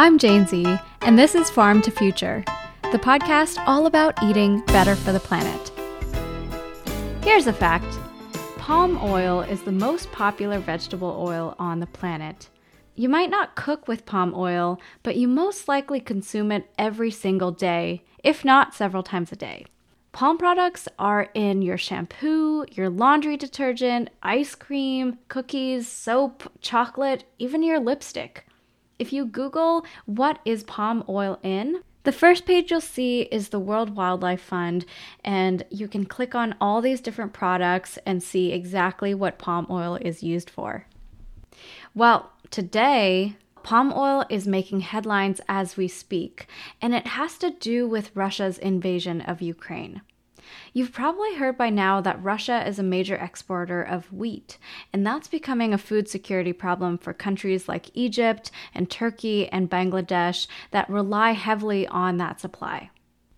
I'm Jane Z, and this is Farm to Future, the podcast all about eating better for the planet. Here's a fact palm oil is the most popular vegetable oil on the planet. You might not cook with palm oil, but you most likely consume it every single day, if not several times a day. Palm products are in your shampoo, your laundry detergent, ice cream, cookies, soap, chocolate, even your lipstick. If you Google what is palm oil in, the first page you'll see is the World Wildlife Fund, and you can click on all these different products and see exactly what palm oil is used for. Well, today, palm oil is making headlines as we speak, and it has to do with Russia's invasion of Ukraine. You've probably heard by now that Russia is a major exporter of wheat, and that's becoming a food security problem for countries like Egypt and Turkey and Bangladesh that rely heavily on that supply.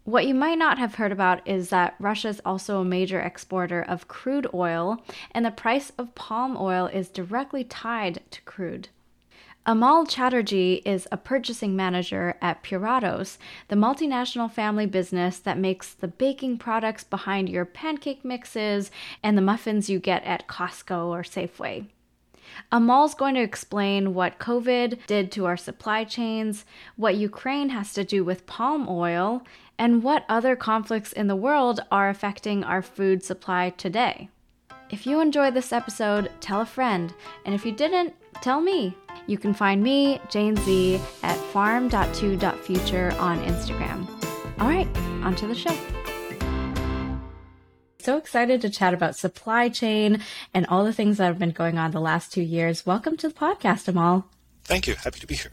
What you might not have heard about is that Russia is also a major exporter of crude oil, and the price of palm oil is directly tied to crude. Amal Chatterjee is a purchasing manager at Puratos, the multinational family business that makes the baking products behind your pancake mixes and the muffins you get at Costco or Safeway. Amal's going to explain what COVID did to our supply chains, what Ukraine has to do with palm oil, and what other conflicts in the world are affecting our food supply today. If you enjoyed this episode, tell a friend, and if you didn't, tell me. You can find me, Jane Z, at farm.to.future on Instagram. All right, on to the show. So excited to chat about supply chain and all the things that have been going on the last two years. Welcome to the podcast, Amal. Thank you. Happy to be here.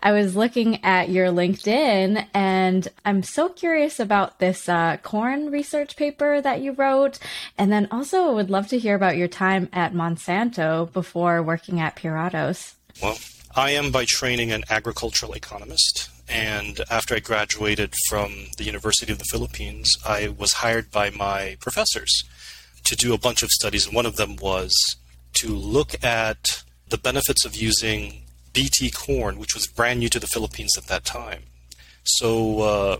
I was looking at your LinkedIn and I'm so curious about this uh, corn research paper that you wrote. And then also would love to hear about your time at Monsanto before working at Puratos. Well, I am by training an agricultural economist. And after I graduated from the University of the Philippines, I was hired by my professors to do a bunch of studies. And one of them was to look at the benefits of using BT corn, which was brand new to the Philippines at that time. So, uh,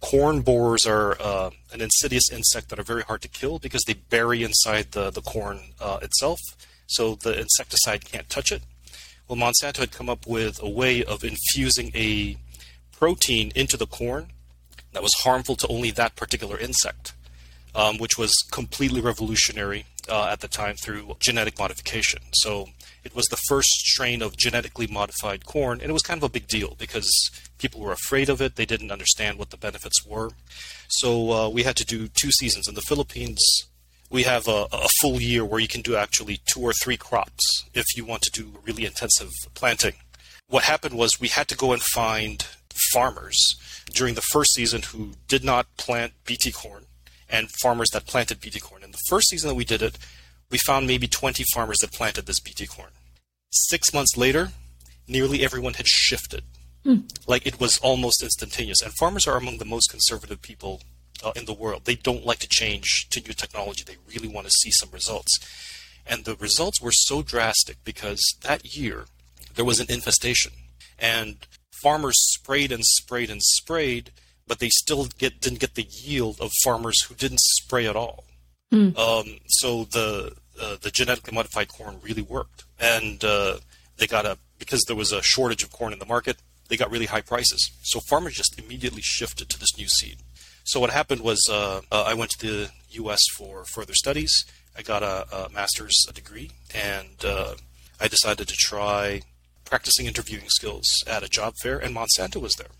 corn borers are uh, an insidious insect that are very hard to kill because they bury inside the, the corn uh, itself, so the insecticide can't touch it. Well, Monsanto had come up with a way of infusing a protein into the corn that was harmful to only that particular insect, um, which was completely revolutionary uh, at the time through genetic modification. So it was the first strain of genetically modified corn, and it was kind of a big deal because people were afraid of it. They didn't understand what the benefits were. So uh, we had to do two seasons. In the Philippines, we have a, a, full year where you can do actually two or three crops if you want to do really intensive planting. What happened was we had to go and find farmers during the first season who did not plant BT corn and farmers that planted BT corn. In the first season that we did it, we found maybe 20 farmers that planted this BT corn. Six months later, nearly everyone had shifted. Mm. Like it was almost instantaneous. And farmers are among the most conservative people uh, in the world. They don't like to change to new technology. They really want to see some results. And the results were so drastic because that year there was an infestation. And farmers sprayed and sprayed and sprayed, but they still get, didn't get the yield of farmers who didn't spray at all. Mm. Um, so the uh, the genetically modified corn really worked, and uh, they got a because there was a shortage of corn in the market. They got really high prices, so farmers just immediately shifted to this new seed. So what happened was uh, uh I went to the U.S. for further studies. I got a, a master's degree, and uh, I decided to try practicing interviewing skills at a job fair, and Monsanto was there.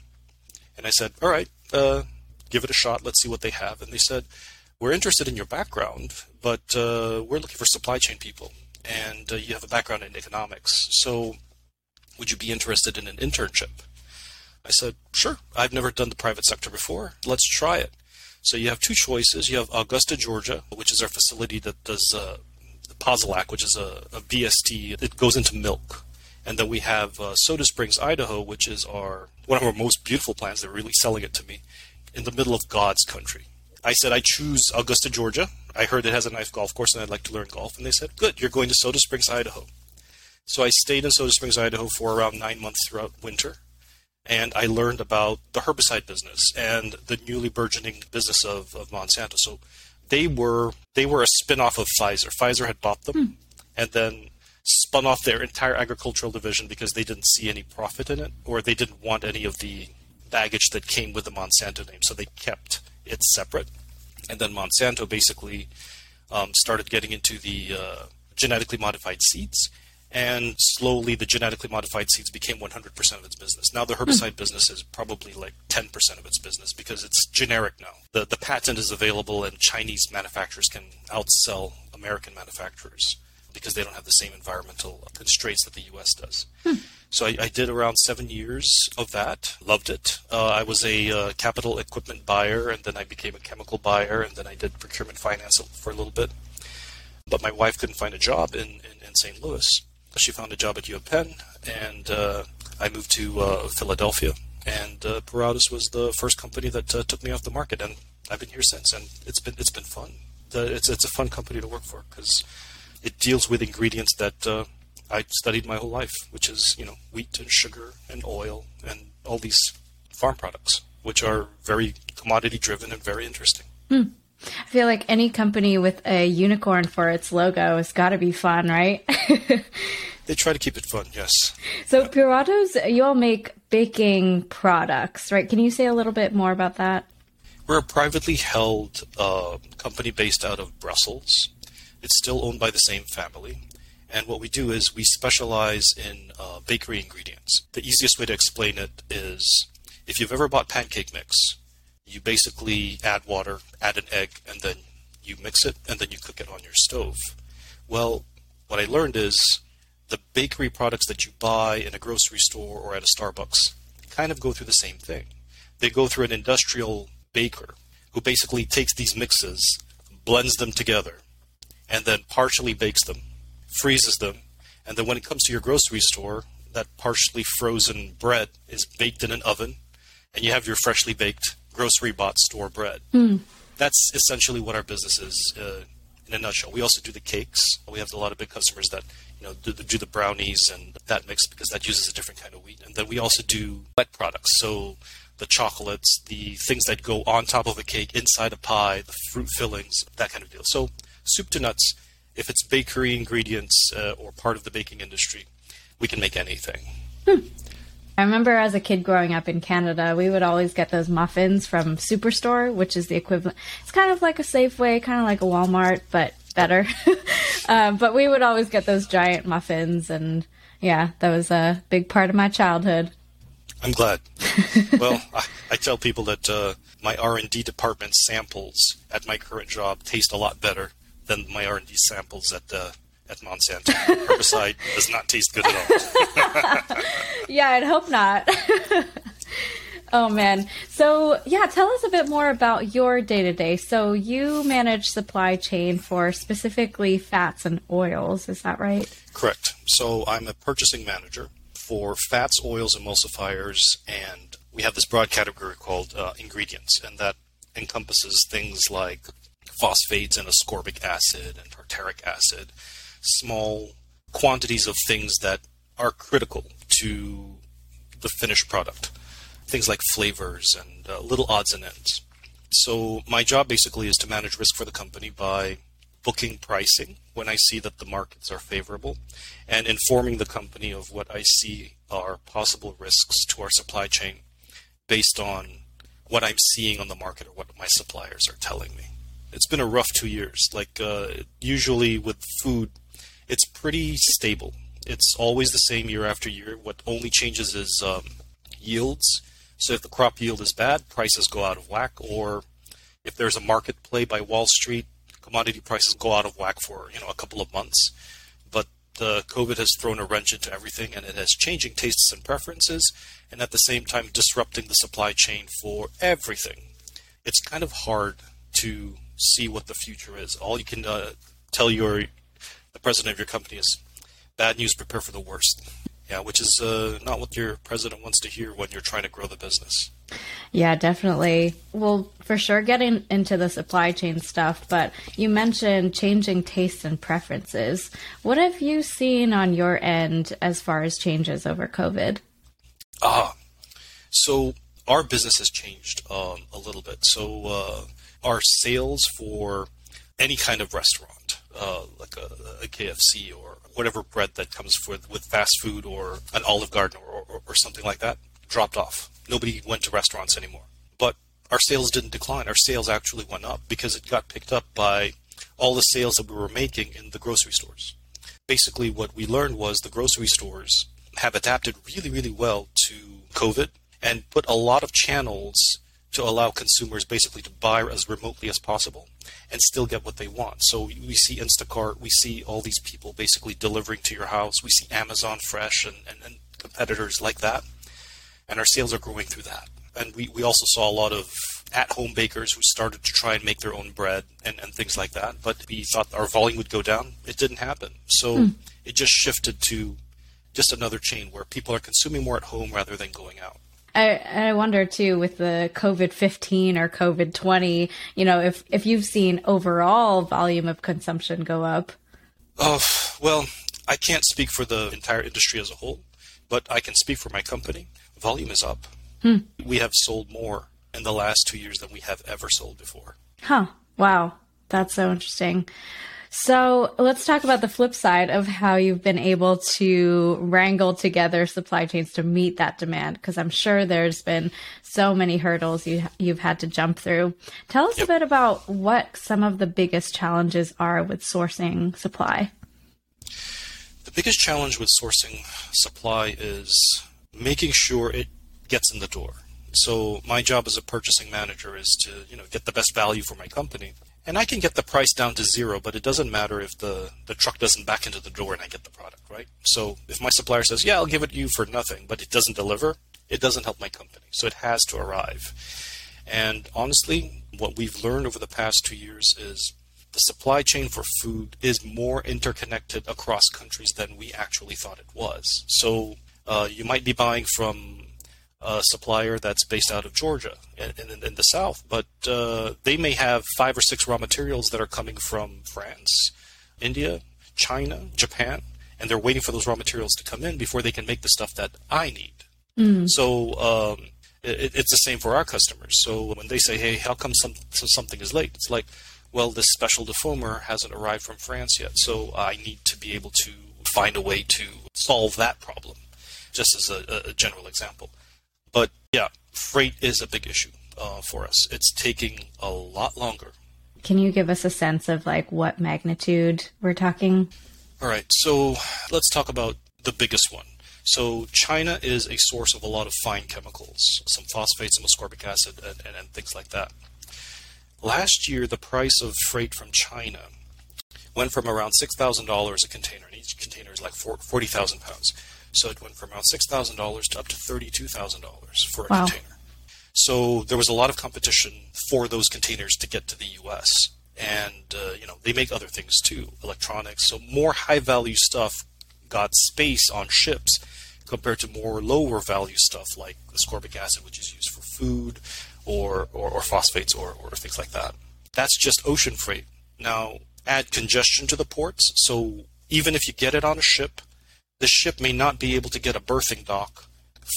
And I said, "All right, uh, give it a shot. Let's see what they have." And they said, we're interested in your background, but uh, we're looking for supply chain people, and uh, you have a background in economics. So, would you be interested in an internship? I said, sure. I've never done the private sector before. Let's try it. So you have two choices. You have Augusta, Georgia, which is our facility that does uh, Posilac, which is a, a BST. It goes into milk. And then we have uh, Soda Springs, Idaho, which is our one of our most beautiful plants. They're really selling it to me in the middle of God's country. I said, I choose Augusta, Georgia. I heard it has a nice golf course and I'd like to learn golf. And they said, good, you're going to Soda Springs, Idaho. So I stayed in Soda Springs, Idaho for around nine months throughout winter. And I learned about the herbicide business and the newly burgeoning business of, of Monsanto. So they were they were a spin-off of Pfizer. Pfizer had bought them hmm. and then spun off their entire agricultural division because they didn't see any profit in it or they didn't want any of the baggage that came with the Monsanto name. So they kept it separate. And then Monsanto basically um, started getting into the uh, genetically modified seeds and slowly the genetically modified seeds became 100% of its business. Now the hmm. herbicide mm. business is probably like 10% of its business because it's generic now. The the patent is available and Chinese manufacturers can outsell American manufacturers because they don't have the same environmental constraints that the US does. Mm. So I, I, did around seven years of that. Loved it. Uh, I was a uh, capital equipment buyer, and then I became a chemical buyer, and then I did procurement finance for a little bit. But my wife couldn't find a job in, in, in St. Louis she found a job at U of Penn, and uh, I moved to uh, Philadelphia. And uh, was the first company that uh, took me off the market, and I've been here since, and it's been it's been fun. it's it's a fun company to work for because it deals with ingredients that uh, I studied my whole life, which is you know wheat and sugar and oil and all these farm products, which are very commodity driven and very interesting. Hmm. I feel like any company with a unicorn for its logo has got to be fun, right? they try to keep it fun, yes. So, Puratos, you all make baking products, right? Can you say a little bit more about that? We're a privately held uh, company based out of Brussels. It's still owned by the same family. And what we do is we specialize in uh, bakery ingredients. The easiest way to explain it is if you've ever bought pancake mix, you basically add water, add an egg, and then you mix it, and then you cook it on your stove. Well, what I learned is the bakery products that you buy in a grocery store or at a Starbucks kind of go through the same thing. They go through an industrial baker who basically takes these mixes, blends them together, and then partially bakes them, freezes them, and then when it comes to your grocery store, that partially frozen bread is baked in an oven, and you have your freshly baked grocery bought store bread. Mm. That's essentially what our business is uh, in a nutshell. We also do the cakes. We have a lot of big customers that you know do, do, the brownies and that mix because that uses a different kind of wheat. And then we also do wet products. So the chocolates, the things that go on top of a cake, inside a pie, the fruit fillings, that kind of deal. So soup to nuts. If it's bakery ingredients uh, or part of the baking industry, we can make anything. Hmm. I remember as a kid growing up in Canada, we would always get those muffins from Superstore, which is the equivalent. It's kind of like a Safeway, kind of like a Walmart, but better. um, but we would always get those giant muffins, and yeah, that was a big part of my childhood. I'm glad. well, I, I, tell people that uh, my R and D department samples at my current job taste a lot better than my R and D samples at uh, at Monsanto. Herbicide does not taste good at all. yeah, I'd hope not. oh man. So, yeah, tell us a bit more about your day to day. So, you manage supply chain for specifically fats and oils, is that right? Correct. So, I'm a purchasing manager for fats, oils, emulsifiers, and we have this broad category called uh, ingredients, and that encompasses things like phosphates and ascorbic acid and tartaric acid small quantities of things that are critical to the finished product. Things like flavors and uh, little odds and ends. So, my job basically is to manage risk for the company by booking pricing when I see that the markets are favorable and informing the company of what I see are possible risks to our supply chain based on what I'm seeing on the market or what my suppliers are telling me. It's been a rough two years. Like, uh, usually with food, it's pretty stable. It's always the same year after year. What only changes is um, yields. So if the crop yield is bad, prices go out of whack. Or if there's a market play by Wall Street, commodity prices go out of whack for you know a couple of months. But the COVID has thrown a wrench into everything, and it has changing tastes and preferences, and at the same time disrupting the supply chain for everything. It's kind of hard to see what the future is. All you can uh, tell your the president of your company is bad news, prepare for the worst. Yeah, which is uh, not what your president wants to hear when you're trying to grow the business. Yeah, definitely. Well, for sure, getting into the supply chain stuff, but you mentioned changing tastes and preferences. What have you seen on your end as far as changes over COVID? Ah, So our business has changed um, a little bit. So uh, our sales for any kind of restaurant, uh, like a, a, KFC or whatever bread that comes with, with fast food or an Olive Garden or, or, or something like that, dropped off. Nobody went to restaurants anymore. But our sales didn't decline. Our sales actually went up because it got picked up by all the sales that we were making in the grocery stores. Basically, what we learned was the grocery stores have adapted really, really well to COVID and put a lot of channels to allow consumers basically to buy as remotely as possible and still get what they want. So we see Instacart, we see all these people basically delivering to your house, we see Amazon Fresh and, and, and competitors like that. And our sales are growing through that. And we, we also saw a lot of at home bakers who started to try and make their own bread and, and things like that. But we thought our volume would go down. It didn't happen. So mm. it just shifted to just another chain where people are consuming more at home rather than going out. I, I wonder too with the COVID 15 or COVID 20, you know, if, if you've seen overall volume of consumption go up. Oh, well, I can't speak for the entire industry as a whole, but I can speak for my company. Volume is up. Hmm. We have sold more in the last two years than we have ever sold before. Huh. Wow. That's so interesting. So let's talk about the flip side of how you've been able to wrangle together supply chains to meet that demand. Because I'm sure there's been so many hurdles you you've had to jump through. Tell us yep. a bit about what some of the biggest challenges are with sourcing supply. The biggest challenge with sourcing supply is making sure it gets in the door. So my job as a purchasing manager is to you know get the best value for my company and I can get the price down to zero, but it doesn't matter if the, the truck doesn't back into the door and I get the product, right? So if my supplier says, yeah, I'll give it to you for nothing, but it doesn't deliver, it doesn't help my company. So it has to arrive. And honestly, what we've learned over the past two years is the supply chain for food is more interconnected across countries than we actually thought it was. So uh, you might be buying from a supplier that's based out of Georgia in, in, in the south, but uh, they may have five or six raw materials that are coming from France, India, China, Japan, and they're waiting for those raw materials to come in before they can make the stuff that I need. Mm. So um, it, it's the same for our customers. So when they say, "Hey, how come some, something is late?" It's like, "Well, this special defoamer hasn't arrived from France yet, so I need to be able to find a way to solve that problem." Just as a, a general example. But yeah, freight is a big issue uh, for us. It's taking a lot longer. Can you give us a sense of like what magnitude we're talking? All right, so let's talk about the biggest one. So China is a source of a lot of fine chemicals, some phosphates, some ascorbic acid, and, and, and things like that. Last year, the price of freight from China went from around six thousand dollars a container, and each container is like forty thousand pounds, so it went from around six thousand dollars to up to thirty-two thousand dollars for a wow. container. So there was a lot of competition for those containers to get to the U.S. And uh, you know they make other things too, electronics. So more high-value stuff got space on ships compared to more lower value stuff like ascorbic acid, which is used for food, or or, or phosphates, or, or things like that. That's just ocean freight. Now add congestion to the ports. So even if you get it on a ship, the ship may not be able to get a berthing dock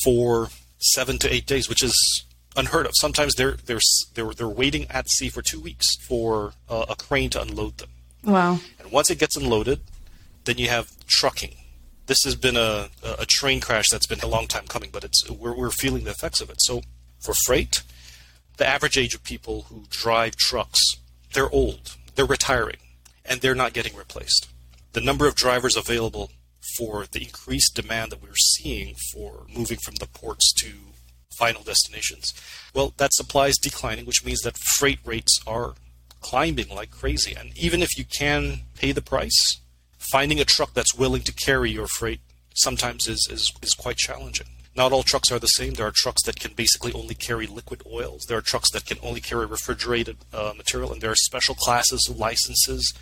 for seven to eight days, which is unheard of. Sometimes they're they're they're, they're waiting at sea for two weeks for uh, a crane to unload them. Wow! And once it gets unloaded, then you have trucking. This has been a a train crash that's been a long time coming, but it's we're we're feeling the effects of it. So for freight, the average age of people who drive trucks, they're old, they're retiring, and they're not getting replaced. The number of drivers available for the increased demand that we're seeing for moving from the ports to final destinations. Well, that supply is declining, which means that freight rates are climbing like crazy. And even if you can pay the price, finding a truck that's willing to carry your freight sometimes is, is, is quite challenging. Not all trucks are the same. There are trucks that can basically only carry liquid oils. There are trucks that can only carry refrigerated uh, material, and there are special classes of licenses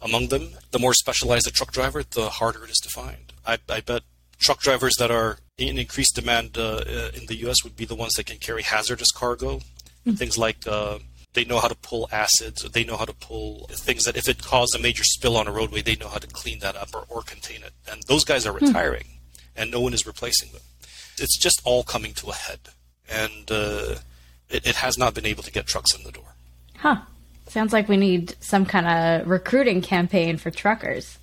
among them. The more specialized a truck driver, the harder it is to find. I, I bet truck drivers that are in increased demand uh, uh in the U.S. would be the ones that can carry hazardous cargo, mm-hmm. things like uh, they know how to pull acids, they know how to pull things that if it caused a major spill on a roadway, they know how to clean that up or, or contain it. And those guys are hmm. retiring, mm-hmm. and no one is replacing them. It's just all coming to a head. and uh, it, it has not been able to get trucks in the door. Huh. Sounds like we need some kind of recruiting campaign for truckers.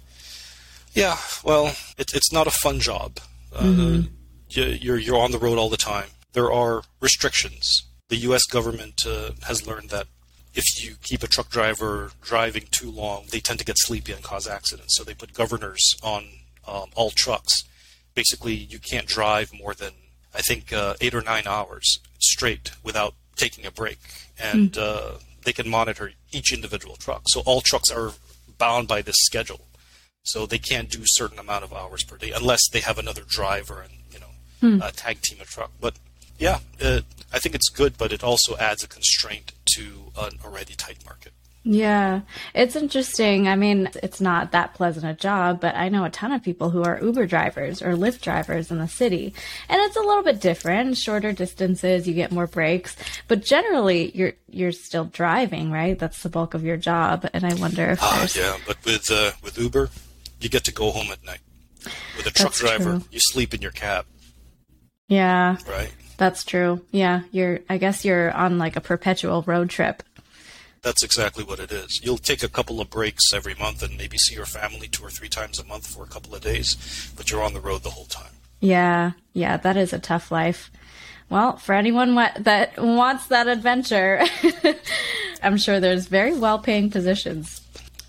Yeah, well, it, it's not a fun job. Uh, Mm-hmm. you, you're you're on the road all the time. There are restrictions. The U.S. government uh, has learned that if you keep a truck driver driving too long, they tend to get sleepy and cause accidents. So they put governors on um, all trucks. Basically, you can't drive more than I think uh, eight or nine hours straight without taking a break, and uh, they can monitor each individual truck. So all trucks are bound by this schedule so they can't do a certain amount of hours per day unless they have another driver and you know uh, tag team a truck. But yeah, uh, I think it's good, but it also adds a constraint to an already tight market. Yeah, it's interesting. I mean, it's not that pleasant a job, but I know a ton of people who are Uber drivers or Lyft drivers in the city. And it's a little bit different. Shorter distances, you get more breaks, but generally you're you're still driving, right? That's the bulk of your job. And I wonder if Ah, yeah, but with uh, with Uber, you get to go home at night. With a truck That's driver, true. you sleep in your cab, Yeah, right? that's true. Yeah, you're I guess you're on like a perpetual road trip. That's exactly what it is. You'll take a couple of breaks every month and maybe see your family two or three times a month for a couple of days, but you're on the road the whole time. Yeah, yeah, that is a tough life. Well, for anyone wa- that wants that adventure, I'm sure there's very well paying positions.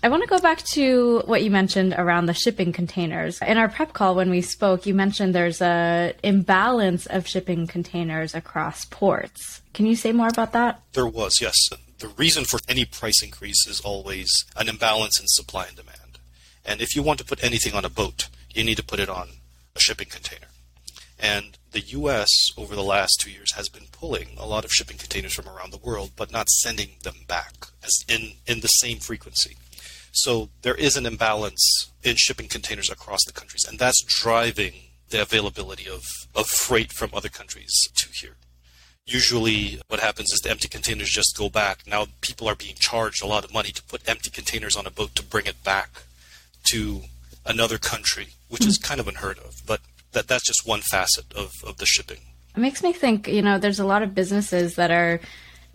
I want to go back to what you mentioned around the shipping containers. In our prep call when we spoke, you mentioned there's a imbalance of shipping containers across ports. Can you say more about that? There was, yes. The reason for any price increase is always an imbalance in supply and demand. And if you want to put anything on a boat, you need to put it on a shipping container. And the U.S. over the last two years has been pulling a lot of shipping containers from around the world, but not sending them back as in, in the same frequency. So there is an imbalance in shipping containers across the countries, and that's driving the availability of, of freight from other countries to here usually what happens is the empty containers just go back. Now people are being charged a lot of money to put empty containers on a boat to bring it back to another country, which is kind of unheard of. But that that's just one facet of, of the shipping. It makes me think, you know, there's a lot of businesses that are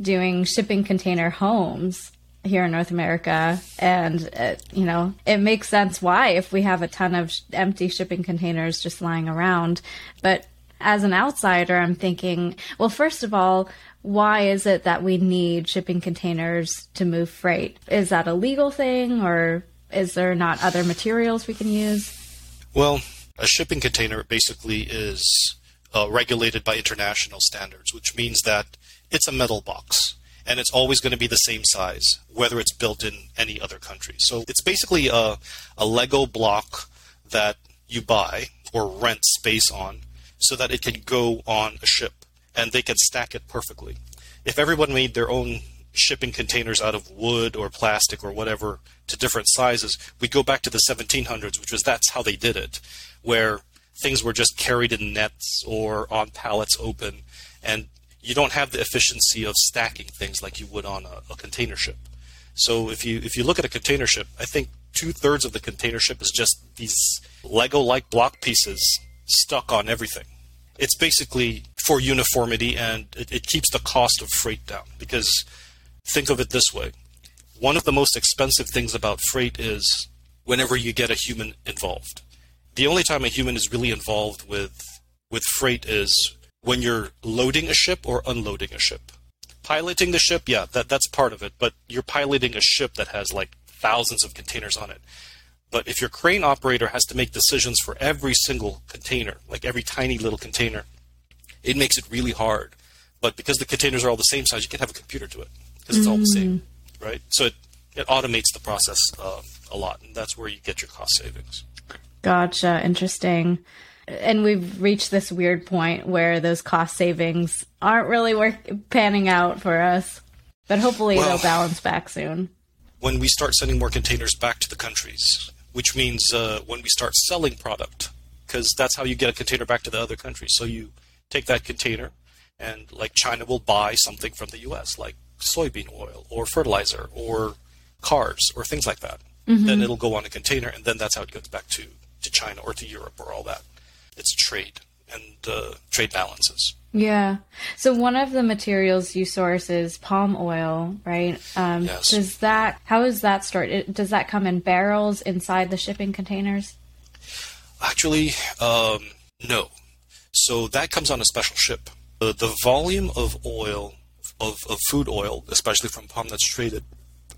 doing shipping container homes here in North America. And, uh, you know, it makes sense why if we have a ton of sh- empty shipping containers just lying around. But as an outsider, I'm thinking, well, first of all, why is it that we need shipping containers to move freight? Is that a legal thing or is there not other materials we can use? Well, a shipping container basically is uh, regulated by international standards, which means that it's a metal box and it's always going to be the same size, whether it's built in any other country. So it's basically a, a Lego block that you buy or rent space on so that it can go on a ship and they can stack it perfectly. If everyone made their own shipping containers out of wood or plastic or whatever to different sizes, we go back to the 1700s, which was that's how they did it, where things were just carried in nets or on pallets open, and you don't have the efficiency of stacking things like you would on a, a container ship. So if you if you look at a container ship, I think two thirds of the container ship is just these Lego-like block pieces stuck on everything. It's basically for uniformity and it, it keeps the cost of freight down. Because think of it this way: one of the most expensive things about freight is whenever you get a human involved. The only time a human is really involved with with freight is when you're loading a ship or unloading a ship. Piloting the ship, yeah, that that's part of it, but you're piloting a ship that has like thousands of containers on it. But if your crane operator has to make decisions for every single container, like every tiny little container, it makes it really hard. But because the containers are all the same size, you can have a computer do it because it's all the same, right? So it, it automates the process uh, a lot, and that's where you get your cost savings. Gotcha. Interesting. And we've reached this weird point where those cost savings aren't really work panning out for us. But hopefully Well- they'll balance back soon. when we start sending more containers back to the countries, which means uh, when we start selling product, because that's how you get a container back to the other countries. So you take that container, and like China will buy something from the U.S., like soybean oil or fertilizer or cars or things like that. Then it'll go on a container, and then that's how it goes back to, to China or to Europe or all that. It's trade and uh, trade balances. Yeah. So one of the materials you source is palm oil, right? Um, Yes. Does that? How is that stored? Does that come in barrels inside the shipping containers? Actually, um, no. So that comes on a special ship. The, the volume of oil, of, of food oil, especially from palm that's traded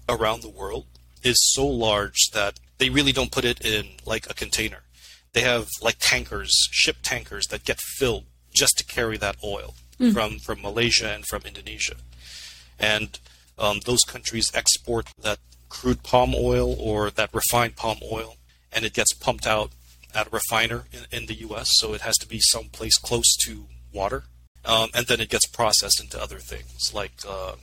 around the world, is so large that they really don't put it in like a container. They have like tankers, ship tankers that get filled just to carry that oil from, from Malaysia and from Indonesia. And um, those countries export that crude palm oil or that refined palm oil, and it gets pumped out at a refiner in, in the U.S. So it has to be someplace close to water, um, and then it gets processed into other things like uh,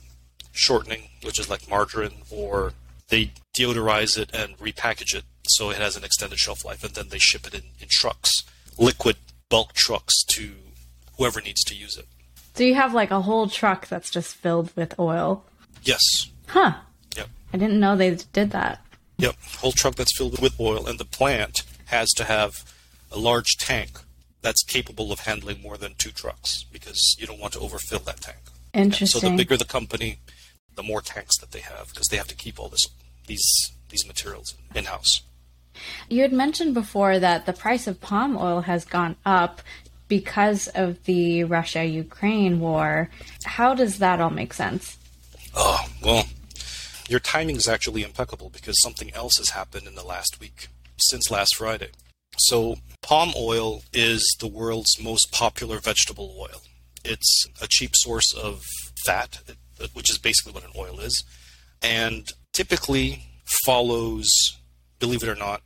shortening, which is like margarine, or they deodorize it and repackage it so it has an extended shelf life, and then they ship it in, in trucks, liquid bulk trucks to whoever needs to use it. So you have like a whole truck that's just filled with oil. Yes. Huh. Yep. I didn't know they did that. Yep, whole truck that's filled with oil, and the plant has to have a large tank that's capable of handling more than two trucks because you don't want to overfill that tank. And so the bigger the company, the more tanks that they have because they have to keep all this these these materials in house. You had mentioned before that the price of palm oil has gone up because of the Russia Ukraine war. How does that all make sense? Oh well, your timing is actually impeccable because something else has happened in the last week since last Friday. So palm oil is the world's most popular vegetable oil. It's a cheap source of fat, which is basically what an oil is, and typically follows, believe it or not,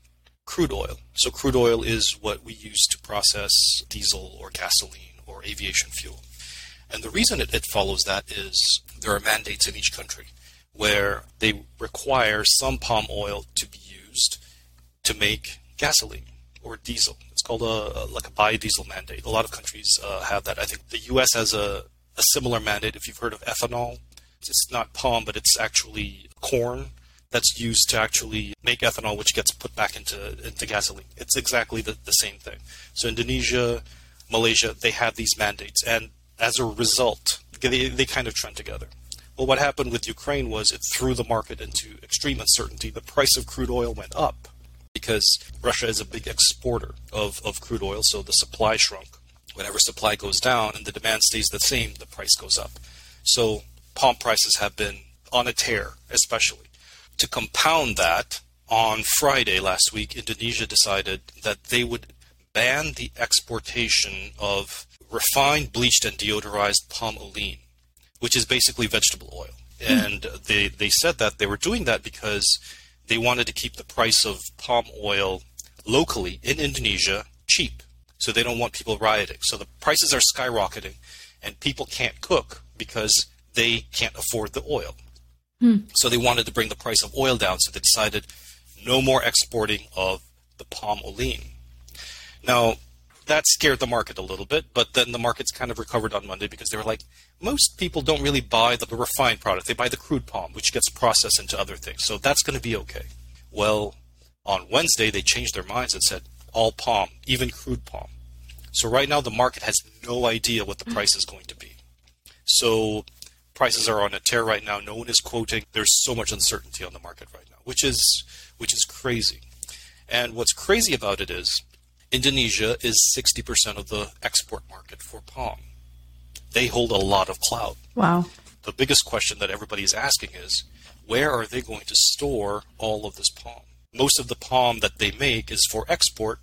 crude oil. So crude oil is what we use to process diesel or gasoline or aviation fuel. And the reason it, it follows that is there are mandates in each country where they require some palm oil to be used to make gasoline or diesel. It's called a, a like a biodiesel mandate. A lot of countries uh, have that. I think the U.S. has a, a similar mandate. If you've heard of ethanol, it's not palm, but it's actually corn that's used to actually make ethanol, which gets put back into into gasoline. It's exactly the, the same thing. So Indonesia, Malaysia, they have these mandates, and as a result, they, they kind of trend together. Well, what happened with Ukraine was it threw the market into extreme uncertainty. The price of crude oil went up because Russia is a big exporter of, of crude oil, so the supply shrunk. Whenever supply goes down and the demand stays the same, the price goes up. So palm prices have been on a tear, especially. To compound that, on Friday last week, Indonesia decided that they would ban the exportation of refined, bleached, and deodorized palm oil, which is basically vegetable oil. Hmm. And they, they said that they were doing that because they wanted to keep the price of palm oil locally in Indonesia cheap. So they don't want people rioting. So the prices are skyrocketing, and people can't cook because they can't afford the oil. Hmm. So they wanted to bring the price of oil down, so they decided no more exporting of the palm oil. Now, that scared the market a little bit, but then the markets kind of recovered on Monday because they were like, most people don't really buy the refined product. They buy the crude palm, which gets processed into other things. So that's going to be okay. Well, on Wednesday, they changed their minds and said all palm, even crude palm. So right now, the market has no idea what the hmm. price is going to be. So prices are on a tear right now. No one is quoting. There's so much uncertainty on the market right now, which is which is crazy. And what's crazy about it is Indonesia is 60% of the export market for palm. They hold a lot of clout. Wow. The biggest question that everybody is asking is where are they going to store all of this palm? Most of the palm that they make is for export,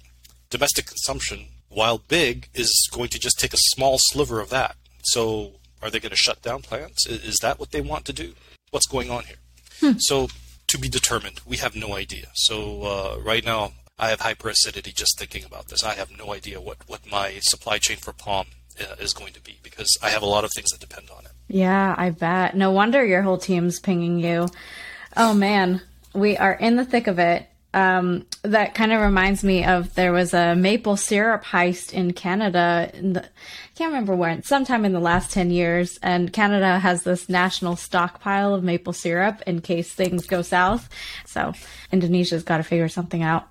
domestic consumption, while big is going to just take a small sliver of that. So are they going to shut down plants? Is that what they want to do? What's going on here? So to be determined. We have no idea. So uh, right now, I have hyperacidity just thinking about this. I have no idea what, what my supply chain for palm uh, is going to be because I have a lot of things that depend on it. Yeah, I bet. No wonder your whole team's pinging you. Oh man, we are in the thick of it. Um, that kind of reminds me of there was a maple syrup heist in Canada. In the, I can't remember when, sometime in the last 10 years. And Canada has this national stockpile of maple syrup in case things go south. So Indonesia's got to figure something out.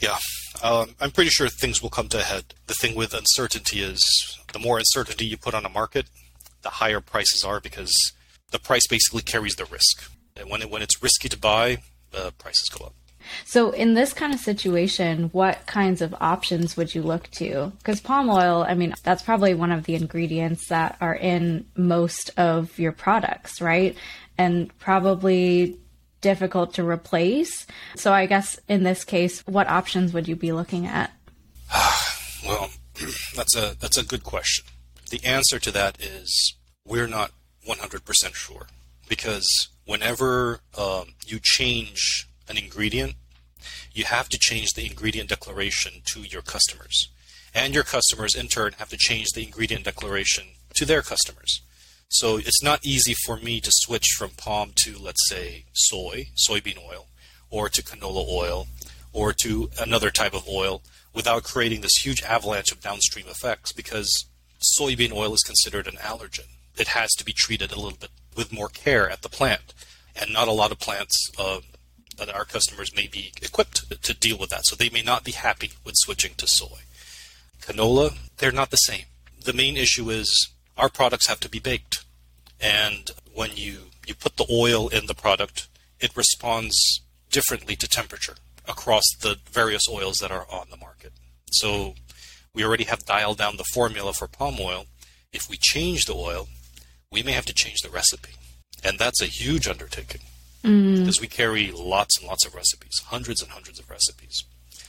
Yeah, Um, I'm pretty sure things will come to a head. The thing with uncertainty is the more uncertainty you put on a market, the higher prices are because the price basically carries the risk. And when it, when it's risky to buy, the prices go up. So, in this kind of situation, what kinds of options would you look to? Because palm oil, I mean, that's probably one of the ingredients that are in most of your products, right? And probably difficult to replace. So, I guess in this case, what options would you be looking at? well, that's a that's a good question. The answer to that is we're not 100% sure because whenever um, you change an ingredient, you have to change the ingredient declaration to your customers. And your customers, in turn, have to change the ingredient declaration to their customers. So it's not easy for me to switch from palm to, let's say, soy, soybean oil, or to canola oil, or to another type of oil without creating this huge avalanche of downstream effects because soybean oil is considered an allergen. It has to be treated a little bit with more care at the plant. And not a lot of plants uh, that our customers may be equipped to deal with that. So they may not be happy with switching to soy. Canola, they're not the same. The main issue is our products have to be baked. And when you, you put the oil in the product, it responds differently to temperature across the various oils that are on the market. So we already have dialed down the formula for palm oil. If we change the oil, we may have to change the recipe. And that's a huge undertaking mm. because we carry lots and lots of recipes, hundreds and hundreds of recipes.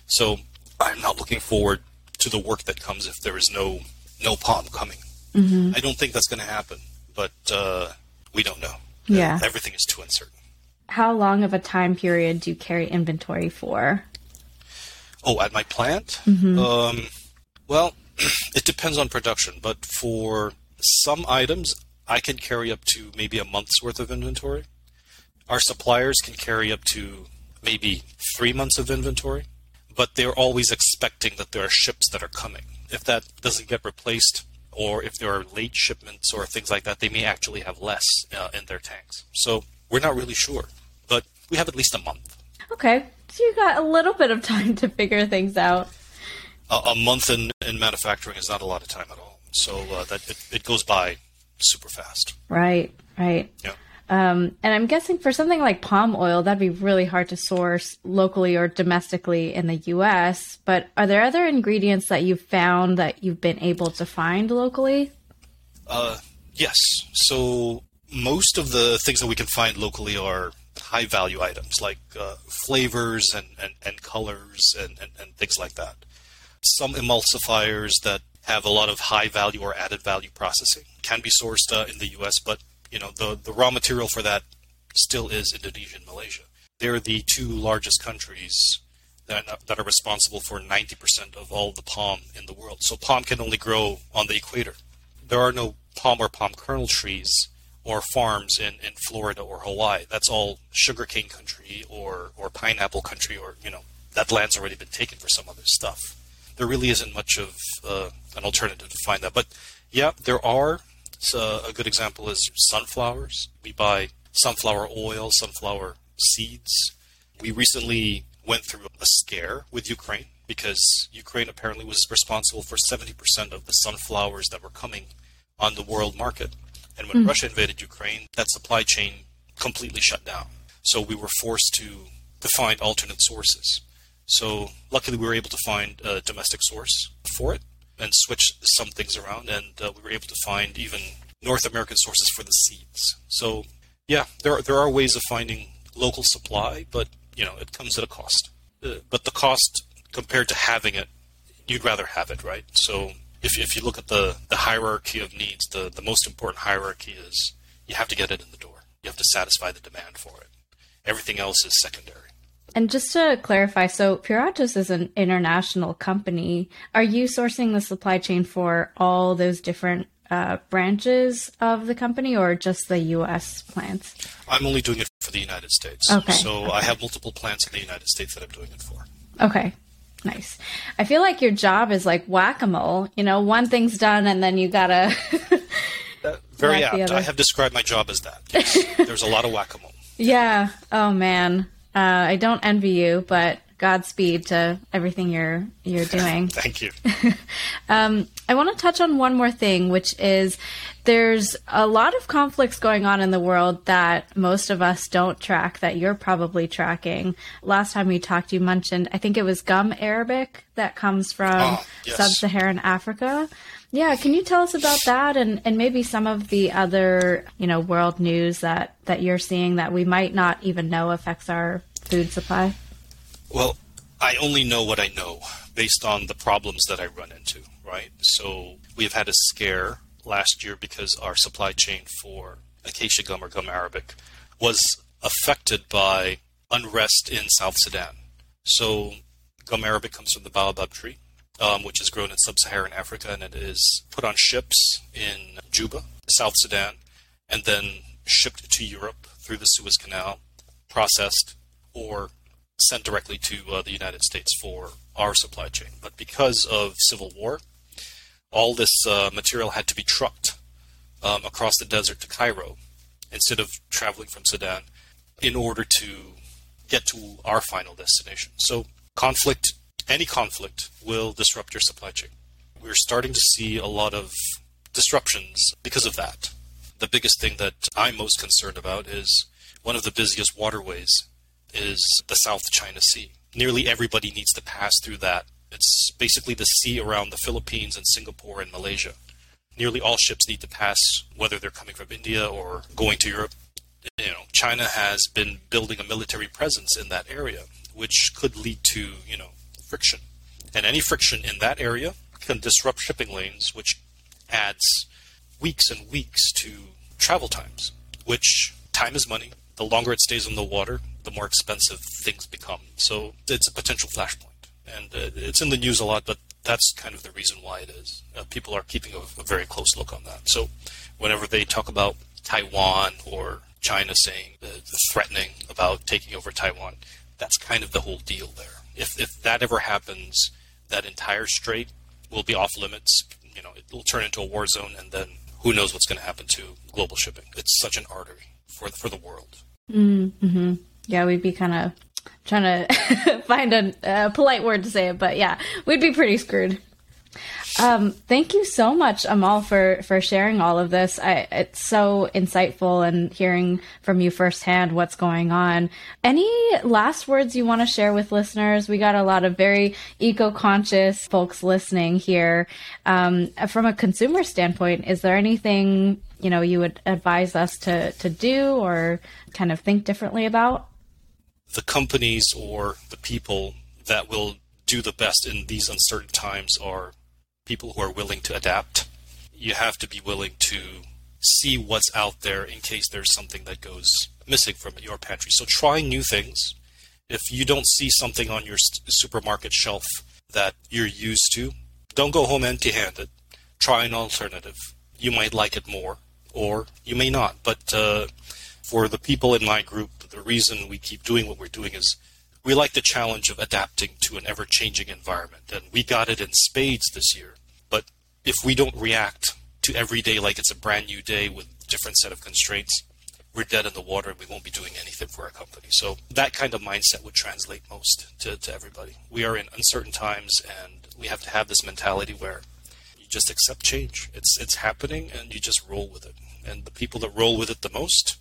So I'm not looking forward to the work that comes if there is no no palm coming. Mm-hmm. I don't think that's going to happen, but uh, we don't know. Yeah, everything is too uncertain. How long of a time period do you carry inventory for? Oh, at my plant? Mm-hmm. Um, well, it depends on production, but for some items, I can carry up to maybe a month's worth of inventory. Our suppliers can carry up to maybe three months of inventory, but they're always expecting that there are ships that are coming. If that doesn't get replaced, or if there are late shipments or things like that, they may actually have less uh, in their tanks. So we're not really sure, but we have at least a month. Okay, so you got a little bit of time to figure things out. A, a month in, in manufacturing is not a lot of time at all. So uh, that it, it goes by super fast. Right, right. Yeah. Um, and I'm guessing for something like palm oil, that'd be really hard to source locally or domestically in the US. But are there other ingredients that you've found that you've been able to find locally? Uh, yes. So most of the things that we can find locally are high value items like uh, flavors and, and, and colors and, and, and things like that. Some emulsifiers that have a lot of high value or added value processing can be sourced uh, in the US, but you know the the raw material for that still is Indonesia and Malaysia. They're the two largest countries that that are responsible for 90% of all the palm in the world. So palm can only grow on the equator. There are no palm or palm kernel trees or farms in, in Florida or Hawaii. That's all sugarcane country or, or pineapple country or, you know, that land's already been taken for some other stuff. There really isn't much of uh, an alternative to find that. But yeah, there are so a good example is sunflowers. We buy sunflower oil, sunflower seeds. We recently went through a scare with Ukraine because Ukraine apparently was responsible for 70% of the sunflowers that were coming on the world market. And when mm. Russia invaded Ukraine, that supply chain completely shut down. So we were forced to, to find alternate sources. So luckily, we were able to find a domestic source for it and switch some things around, and uh, we were able to find even North American sources for the seeds. So, yeah, there are, there are ways of finding local supply, but you know it comes at a cost. Uh, but the cost compared to having it, you'd rather have it, right? So if if you look at the the hierarchy of needs, the the most important hierarchy is you have to get it in the door. You have to satisfy the demand for it. Everything else is secondary. And just to clarify, so Puratos is an international company. Are you sourcing the supply chain for all those different uh, branches of the company or just the U.S. plants? I'm only doing it for the United States. Okay. So okay. I have multiple plants in the United States that I'm doing it for. Okay. Nice. I feel like your job is like whack a mole. You know, one thing's done and then you gotta. uh, very apt. I have described my job as that. Yes. There's a lot of whack a mole. Yeah. Oh, man. Uh, I don't envy you, but Godspeed to everything you're you're doing. Thank you. um, I want to touch on one more thing, which is there's a lot of conflicts going on in the world that most of us don't track that you're probably tracking. Last time we talked, you mentioned I think it was gum Arabic that comes from oh, yes. sub-Saharan Africa. Yeah, can you tell us about that and, and maybe some of the other, you know, world news that, that you're seeing that we might not even know affects our food supply? Well, I only know what I know based on the problems that I run into, right? So we've had a scare last year because our supply chain for acacia gum or gum arabic was affected by unrest in South Sudan. So gum arabic comes from the baobab tree um, which is grown in sub-Saharan Africa, and it is put on ships in Juba, South Sudan, and then shipped to Europe through the Suez Canal, processed, or sent directly to uh, the United States for our supply chain. But because of civil war, all this uh, material had to be trucked um, across the desert to Cairo instead of traveling from Sudan in order to get to our final destination. So conflict any conflict will disrupt your supply chain. We're starting to see a lot of disruptions because of that. The biggest thing that I'm most concerned about is one of the busiest waterways is the South China Sea. Nearly everybody needs to pass through that. It's basically the sea around the Philippines and Singapore and Malaysia. Nearly all ships need to pass, whether they're coming from India or going to Europe. You know, China has been building a military presence in that area, which could lead to, you know, friction. And any friction in that area can disrupt shipping lanes, which adds weeks and weeks to travel times, which time is money. The longer it stays in the water, the more expensive things become. So it's a potential flashpoint. And uh, it's in the news a lot, but that's kind of the reason why it is. Uh, people are keeping a, a very close look on that. So whenever they talk about Taiwan or China saying uh, threatening about taking over Taiwan, that's kind of the whole deal there if if that ever happens, that entire strait will be off limits. You know, it will turn into a war zone, and then who knows what's going to happen to global shipping? It's such an artery for for the world. Mm-hmm. Yeah, we'd be kind of trying to find a, a, polite word to say it, but yeah, we'd be pretty screwed. Um, thank you so much, Amal, for for sharing all of this. I, it's so insightful and hearing from you firsthand what's going on. Any last words you want to share with listeners? We got a lot of very eco-conscious folks listening here. Um, from a consumer standpoint, is there anything you know you would advise us to to do or kind of think differently about? The companies or the people that will do the best in these uncertain times are people who are willing to adapt. You have to be willing to see what's out there in case there's something that goes missing from your pantry. So try new things. If you don't see something on your supermarket shelf that you're used to, don't go home empty handed. Try an alternative. You might like it more, or you may not. But uh, for the people in my group, the reason we keep doing what we're doing is we like the challenge of adapting to an ever changing environment. And we got it in spades this year But if we don't react to every day like it's a brand new day with a different set of constraints, we're dead in the water and we won't be doing anything for our company. So that kind of mindset would translate most to, to everybody. We are in uncertain times and we have to have this mentality where you just accept change. It's it's happening and you just roll with it. And the people that roll with it the most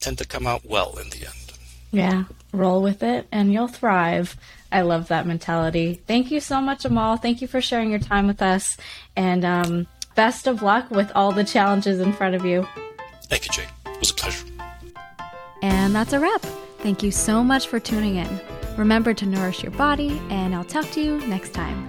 tend to come out well in the end. Yeah, roll with it and you'll thrive. I love that mentality. Thank you so much, Amal. Thank you for sharing your time with us. And um, best of luck with all the challenges in front of you. Thank you, Jane. It was a pleasure. And that's a wrap. Thank you so much for tuning in. Remember to nourish your body, and I'll talk to you next time.